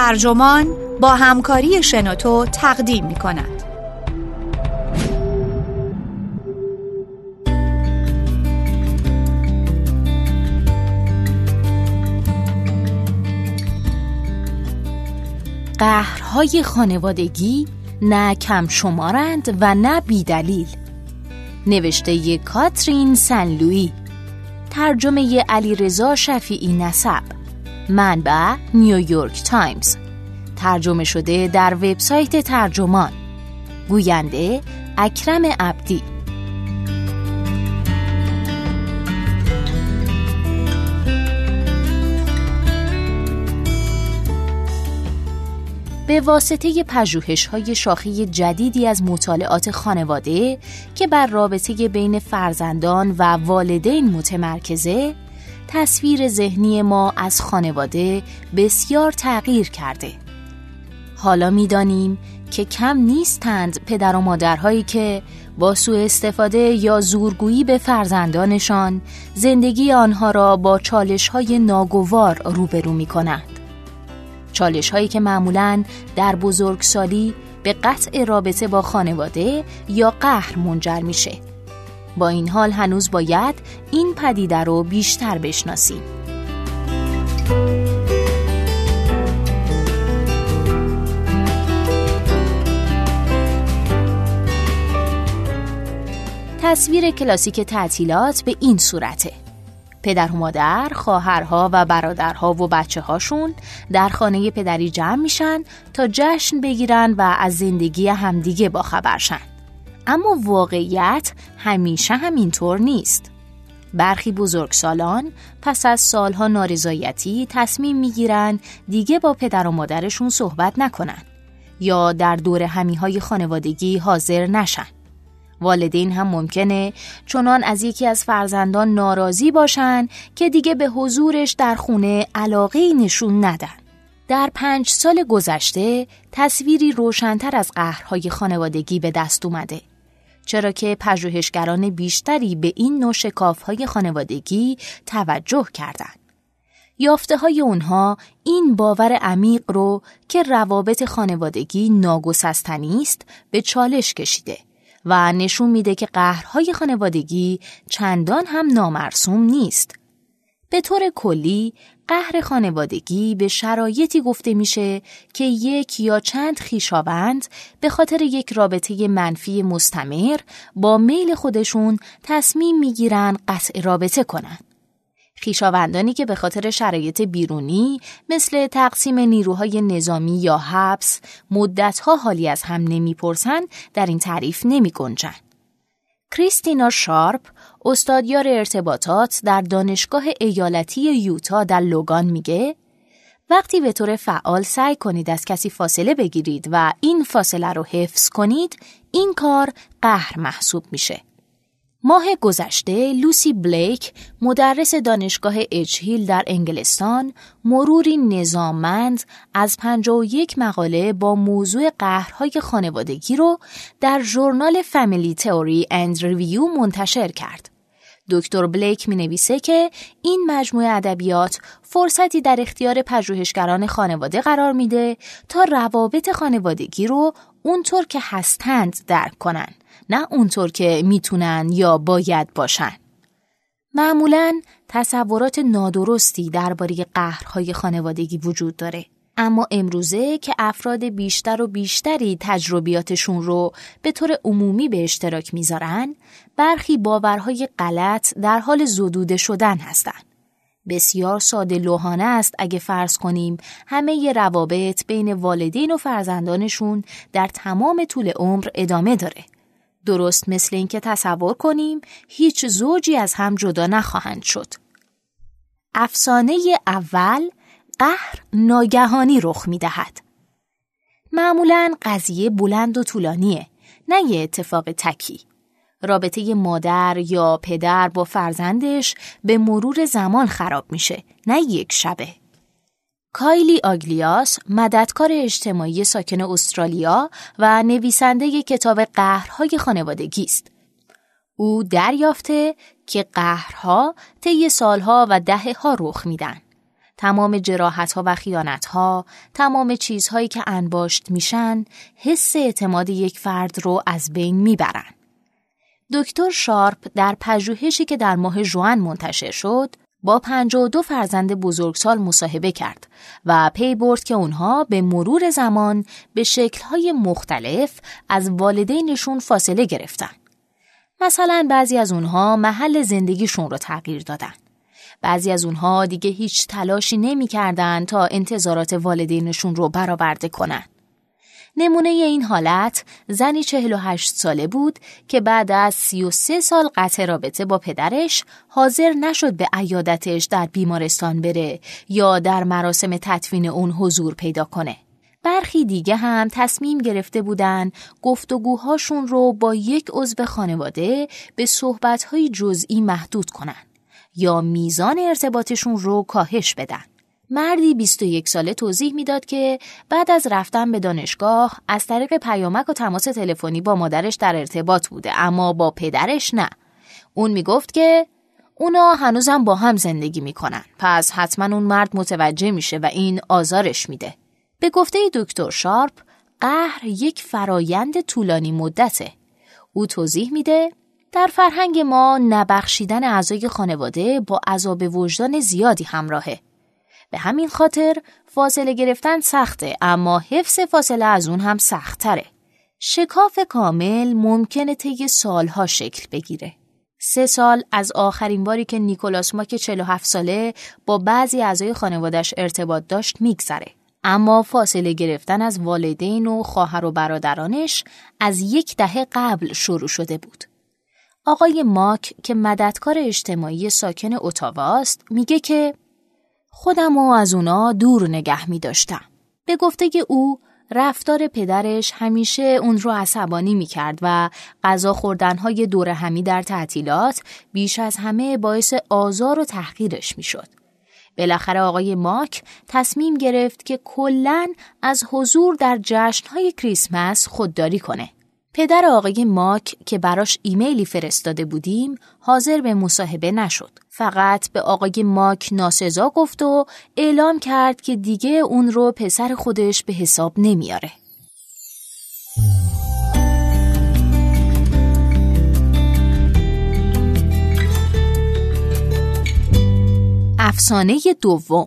ترجمان با همکاری شنوتو تقدیم می کند. قهرهای خانوادگی نه کم شمارند و نه بیدلیل. نوشته کاترین سنلوی ترجمه علی رضا شفیعی نسب. منبع نیویورک تایمز. ترجمه شده در وبسایت ترجمان. گوینده اکرم عبدی. به واسطه پژوهش های شاخی جدیدی از مطالعات خانواده که بر رابطه بین فرزندان و والدین متمرکزه تصویر ذهنی ما از خانواده بسیار تغییر کرده حالا می‌دانیم که کم نیستند پدر و مادرهایی که با سوء استفاده یا زورگویی به فرزندانشان زندگی آنها را با چالش های ناگوار روبرو می کنند. چالش هایی که معمولا در بزرگسالی به قطع رابطه با خانواده یا قهر منجر میشه. با این حال هنوز باید این پدیده رو بیشتر بشناسیم. تصویر کلاسیک تعطیلات به این صورته پدر و مادر، خواهرها و برادرها و بچه هاشون در خانه پدری جمع میشن تا جشن بگیرن و از زندگی همدیگه با خبرشن. اما واقعیت همیشه همینطور نیست. برخی بزرگسالان پس از سالها نارضایتی تصمیم می‌گیرن دیگه با پدر و مادرشون صحبت نکنن یا در دور همیهای خانوادگی حاضر نشن. والدین هم ممکنه چنان از یکی از فرزندان ناراضی باشن که دیگه به حضورش در خونه علاقه نشون ندن. در پنج سال گذشته تصویری روشنتر از قهرهای خانوادگی به دست اومده. چرا که پژوهشگران بیشتری به این نوع شکافهای خانوادگی توجه کردند. یافته های اونها این باور عمیق رو که روابط خانوادگی ناگسستنی است به چالش کشیده و نشون میده که قهرهای خانوادگی چندان هم نامرسوم نیست. به طور کلی قهر خانوادگی به شرایطی گفته میشه که یک یا چند خیشاوند به خاطر یک رابطه منفی مستمر با میل خودشون تصمیم می‌گیرن قطع رابطه کنند. خیشاوندانی که به خاطر شرایط بیرونی مثل تقسیم نیروهای نظامی یا حبس مدتها حالی از هم نمی‌پرسن در این تعریف نمی گنجن. کریستینا شارپ استادیار ارتباطات در دانشگاه ایالتی یوتا در لوگان میگه وقتی به طور فعال سعی کنید از کسی فاصله بگیرید و این فاصله رو حفظ کنید این کار قهر محسوب میشه. ماه گذشته لوسی بلیک مدرس دانشگاه اجهیل در انگلستان مروری نظاممند از 51 مقاله با موضوع قهرهای خانوادگی رو در ژورنال فامیلی تئوری اند ریویو منتشر کرد. دکتر بلیک می نویسه که این مجموعه ادبیات فرصتی در اختیار پژوهشگران خانواده قرار میده تا روابط خانوادگی رو اونطور که هستند درک کنن نه اونطور که می‌تونن یا باید باشن. معمولا تصورات نادرستی درباره قهرهای خانوادگی وجود داره. اما امروزه که افراد بیشتر و بیشتری تجربیاتشون رو به طور عمومی به اشتراک می‌ذارن، برخی باورهای غلط در حال زدوده شدن هستند. بسیار ساده لوحانه است اگه فرض کنیم همه ی روابط بین والدین و فرزندانشون در تمام طول عمر ادامه داره. درست مثل اینکه تصور کنیم هیچ زوجی از هم جدا نخواهند شد. افسانه اول قهر ناگهانی رخ می دهد. معمولا قضیه بلند و طولانیه نه یه اتفاق تکی. رابطه مادر یا پدر با فرزندش به مرور زمان خراب میشه نه یک شبه. کایلی آگلیاس مددکار اجتماعی ساکن استرالیا و نویسنده کتاب قهرهای خانوادگی است. او دریافته که قهرها طی سالها و دهه ها رخ میدن. تمام جراحت ها و خیانت ها، تمام چیزهایی که انباشت میشن، حس اعتماد یک فرد رو از بین می‌برن. دکتر شارپ در پژوهشی که در ماه جوان منتشر شد، با 52 فرزند بزرگسال مصاحبه کرد و پی برد که اونها به مرور زمان به شکلهای مختلف از والدینشون فاصله گرفتن. مثلا بعضی از اونها محل زندگیشون رو تغییر دادن. بعضی از اونها دیگه هیچ تلاشی نمی‌کردن تا انتظارات والدینشون رو برآورده کنن. نمونه این حالت زنی 48 ساله بود که بعد از 33 سال قطع رابطه با پدرش حاضر نشد به عیادتش در بیمارستان بره یا در مراسم تطفین اون حضور پیدا کنه. برخی دیگه هم تصمیم گرفته بودن گفتگوهاشون رو با یک عضو خانواده به صحبتهای جزئی محدود کنن یا میزان ارتباطشون رو کاهش بدن. مردی 21 ساله توضیح می‌داد که بعد از رفتن به دانشگاه از طریق پیامک و تماس تلفنی با مادرش در ارتباط بوده اما با پدرش نه. اون می‌گفت که اونا هنوزم با هم زندگی می‌کنن پس حتما اون مرد متوجه میشه و این آزارش میده. به گفته دکتر شارپ قهر یک فرایند طولانی مدته. او توضیح میده در فرهنگ ما نبخشیدن اعضای خانواده با عذاب وجدان زیادی همراهه. به همین خاطر فاصله گرفتن سخته اما حفظ فاصله از اون هم سختتره. شکاف کامل ممکنه طی سالها شکل بگیره. سه سال از آخرین باری که نیکولاس ماک 47 ساله با بعضی اعضای خانوادش ارتباط داشت میگذره. اما فاصله گرفتن از والدین و خواهر و برادرانش از یک دهه قبل شروع شده بود. آقای ماک که مددکار اجتماعی ساکن اتاواست میگه که خودم و از اونا دور نگه می داشتم. به گفته او رفتار پدرش همیشه اون رو عصبانی می کرد و غذا خوردنهای دور همی در تعطیلات بیش از همه باعث آزار و تحقیرش می شد. بالاخره آقای ماک تصمیم گرفت که کلا از حضور در جشنهای کریسمس خودداری کنه. پدر آقای ماک که براش ایمیلی فرستاده بودیم حاضر به مصاحبه نشد. فقط به آقای ماک ناسزا گفت و اعلام کرد که دیگه اون رو پسر خودش به حساب نمیاره. افسانه دوم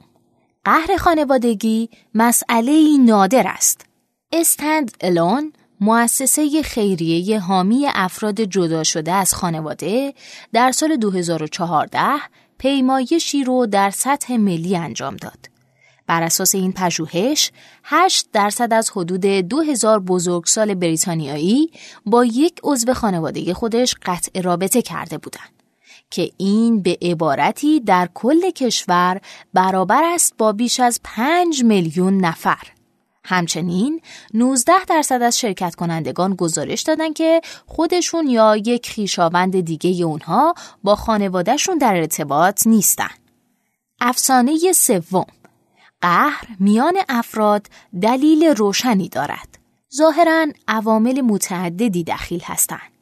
قهر خانوادگی مسئله نادر است. استند الون مؤسسه خیریه حامی افراد جدا شده از خانواده در سال 2014 پیمایشی رو در سطح ملی انجام داد. بر اساس این پژوهش 8 درصد از حدود 2000 بزرگسال بریتانیایی با یک عضو خانواده خودش قطع رابطه کرده بودند که این به عبارتی در کل کشور برابر است با بیش از 5 میلیون نفر همچنین 19 درصد از شرکت کنندگان گزارش دادن که خودشون یا یک خیشاوند دیگه اونها با خانوادهشون در ارتباط نیستن. افسانه سوم قهر میان افراد دلیل روشنی دارد. ظاهرا عوامل متعددی دخیل هستند.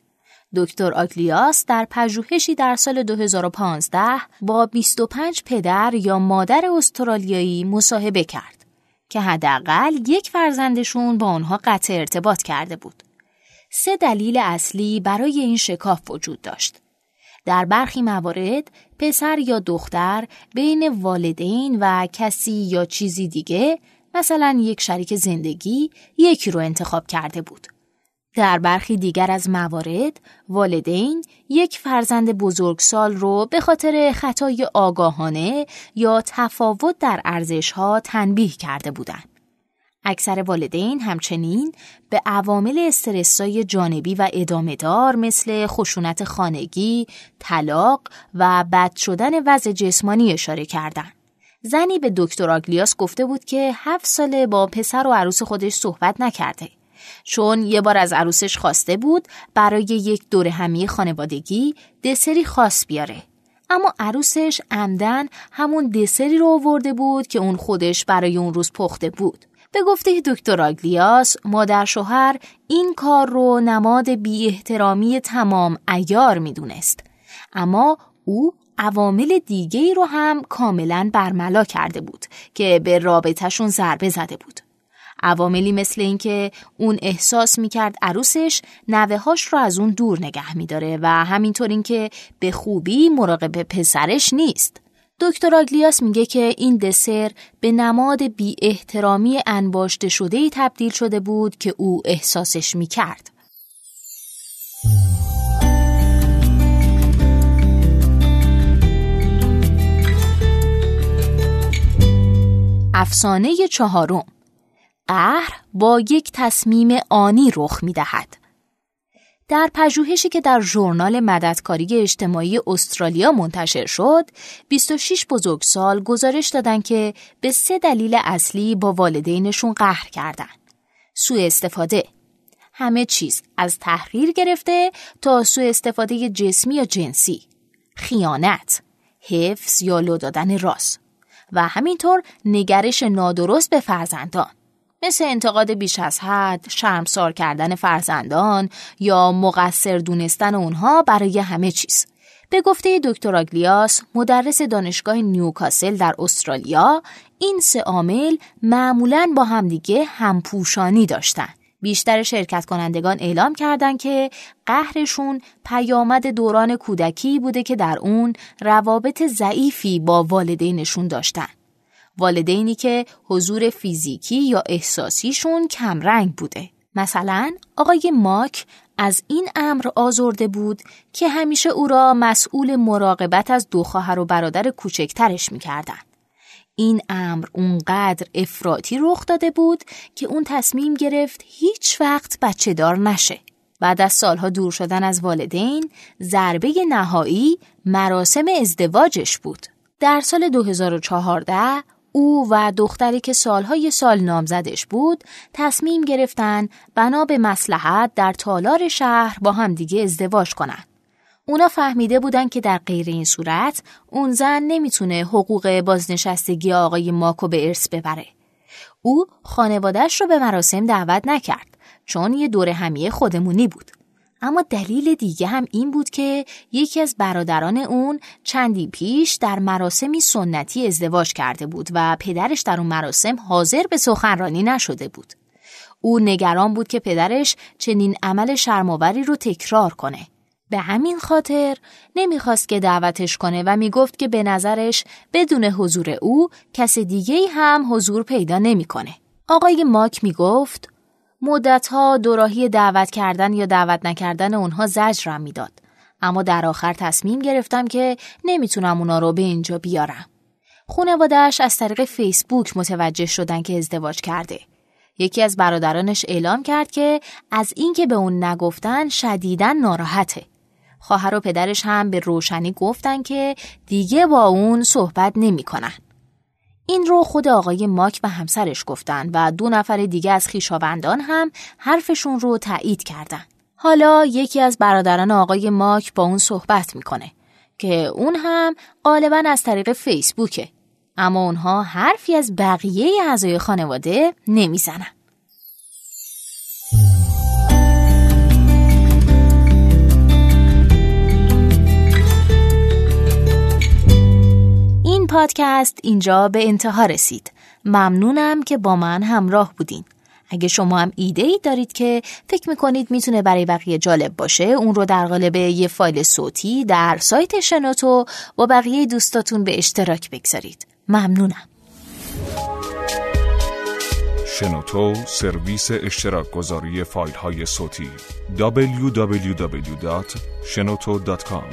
دکتر آگلیاس در پژوهشی در سال 2015 با 25 پدر یا مادر استرالیایی مصاحبه کرد. که حداقل یک فرزندشون با آنها قطع ارتباط کرده بود. سه دلیل اصلی برای این شکاف وجود داشت. در برخی موارد پسر یا دختر بین والدین و کسی یا چیزی دیگه مثلا یک شریک زندگی یکی رو انتخاب کرده بود. در برخی دیگر از موارد والدین یک فرزند بزرگسال رو به خاطر خطای آگاهانه یا تفاوت در ارزشها تنبیه کرده بودند. اکثر والدین همچنین به عوامل استرسای جانبی و ادامهدار مثل خشونت خانگی، طلاق و بد شدن وضع جسمانی اشاره کردند. زنی به دکتر آگلیاس گفته بود که هفت ساله با پسر و عروس خودش صحبت نکرده چون یه بار از عروسش خواسته بود برای یک دور همی خانوادگی دسری خاص بیاره. اما عروسش عمدن همون دسری رو آورده بود که اون خودش برای اون روز پخته بود. به گفته دکتر آگلیاس مادر شوهر این کار رو نماد بی احترامی تمام ایار می‌دونست. اما او عوامل دیگه رو هم کاملا برملا کرده بود که به رابطهشون ضربه زده بود. عواملی مثل اینکه اون احساس می‌کرد عروسش نوههاش رو از اون دور نگه میداره و همینطور اینکه به خوبی مراقب پسرش نیست. دکتر آگلیاس میگه که این دسر به نماد بی احترامی انباشته شده ای تبدیل شده بود که او احساسش می‌کرد. افسانه چهارم قهر با یک تصمیم آنی رخ می دهد. در پژوهشی که در ژورنال مددکاری اجتماعی استرالیا منتشر شد، 26 بزرگسال گزارش دادند که به سه دلیل اصلی با والدینشون قهر کردند. سوء استفاده همه چیز از تحریر گرفته تا سوء استفاده جسمی یا جنسی، خیانت، حفظ یا لو دادن راست و همینطور نگرش نادرست به فرزندان. مثل انتقاد بیش از حد، شرمسار کردن فرزندان یا مقصر دونستن اونها برای همه چیز. به گفته دکتر آگلیاس مدرس دانشگاه نیوکاسل در استرالیا این سه عامل معمولا با همدیگه همپوشانی داشتن. بیشتر شرکت کنندگان اعلام کردند که قهرشون پیامد دوران کودکی بوده که در اون روابط ضعیفی با والدینشون داشتن. والدینی که حضور فیزیکی یا احساسیشون کمرنگ بوده. مثلا آقای ماک از این امر آزرده بود که همیشه او را مسئول مراقبت از دو خواهر و برادر کوچکترش می‌کردن. این امر اونقدر افراطی رخ داده بود که اون تصمیم گرفت هیچ وقت بچه دار نشه. بعد از سالها دور شدن از والدین، ضربه نهایی مراسم ازدواجش بود. در سال 2014 او و دختری که سالهای سال نامزدش بود تصمیم گرفتن بنا به مسلحت در تالار شهر با همدیگه ازدواج کنند. اونا فهمیده بودن که در غیر این صورت اون زن نمی‌تونه حقوق بازنشستگی آقای ماکو به ارث ببره. او خانوادهش رو به مراسم دعوت نکرد چون یه دور همیه خودمونی بود. اما دلیل دیگه هم این بود که یکی از برادران اون چندی پیش در مراسمی سنتی ازدواج کرده بود و پدرش در اون مراسم حاضر به سخنرانی نشده بود. او نگران بود که پدرش چنین عمل شرماوری رو تکرار کنه. به همین خاطر نمی‌خواست که دعوتش کنه و می‌گفت که به نظرش بدون حضور او کس دیگه هم حضور پیدا نمی‌کنه. آقای ماک می‌گفت مدتها دوراهی دعوت کردن یا دعوت نکردن اونها زجرم می‌داد. اما در آخر تصمیم گرفتم که نمی‌تونم اونا رو به اینجا بیارم. خونوادهش از طریق فیسبوک متوجه شدن که ازدواج کرده. یکی از برادرانش اعلام کرد که از اینکه به اون نگفتن شدیدن ناراحته. خواهر و پدرش هم به روشنی گفتن که دیگه با اون صحبت نمی‌کنن. این رو خود آقای ماک به همسرش گفتن و دو نفر دیگه از خیشاوندان هم حرفشون رو تایید کردن. حالا یکی از برادران آقای ماک با اون صحبت می‌کنه که اون هم غالبا از طریق فیسبوکه اما اونها حرفی از بقیه اعضای خانواده نمی‌زنن. پادکست اینجا به انتها رسید. ممنونم که با من همراه بودین. اگه شما هم ایده ای دارید که فکر می‌کنید می‌تونه برای بقیه جالب باشه اون رو در قالب یه فایل صوتی در سایت شنوتو با بقیه دوستاتون به اشتراک بگذارید. ممنونم. شنوتو سرویس اشتراک گذاری فایل های صوتی www.shenoto.com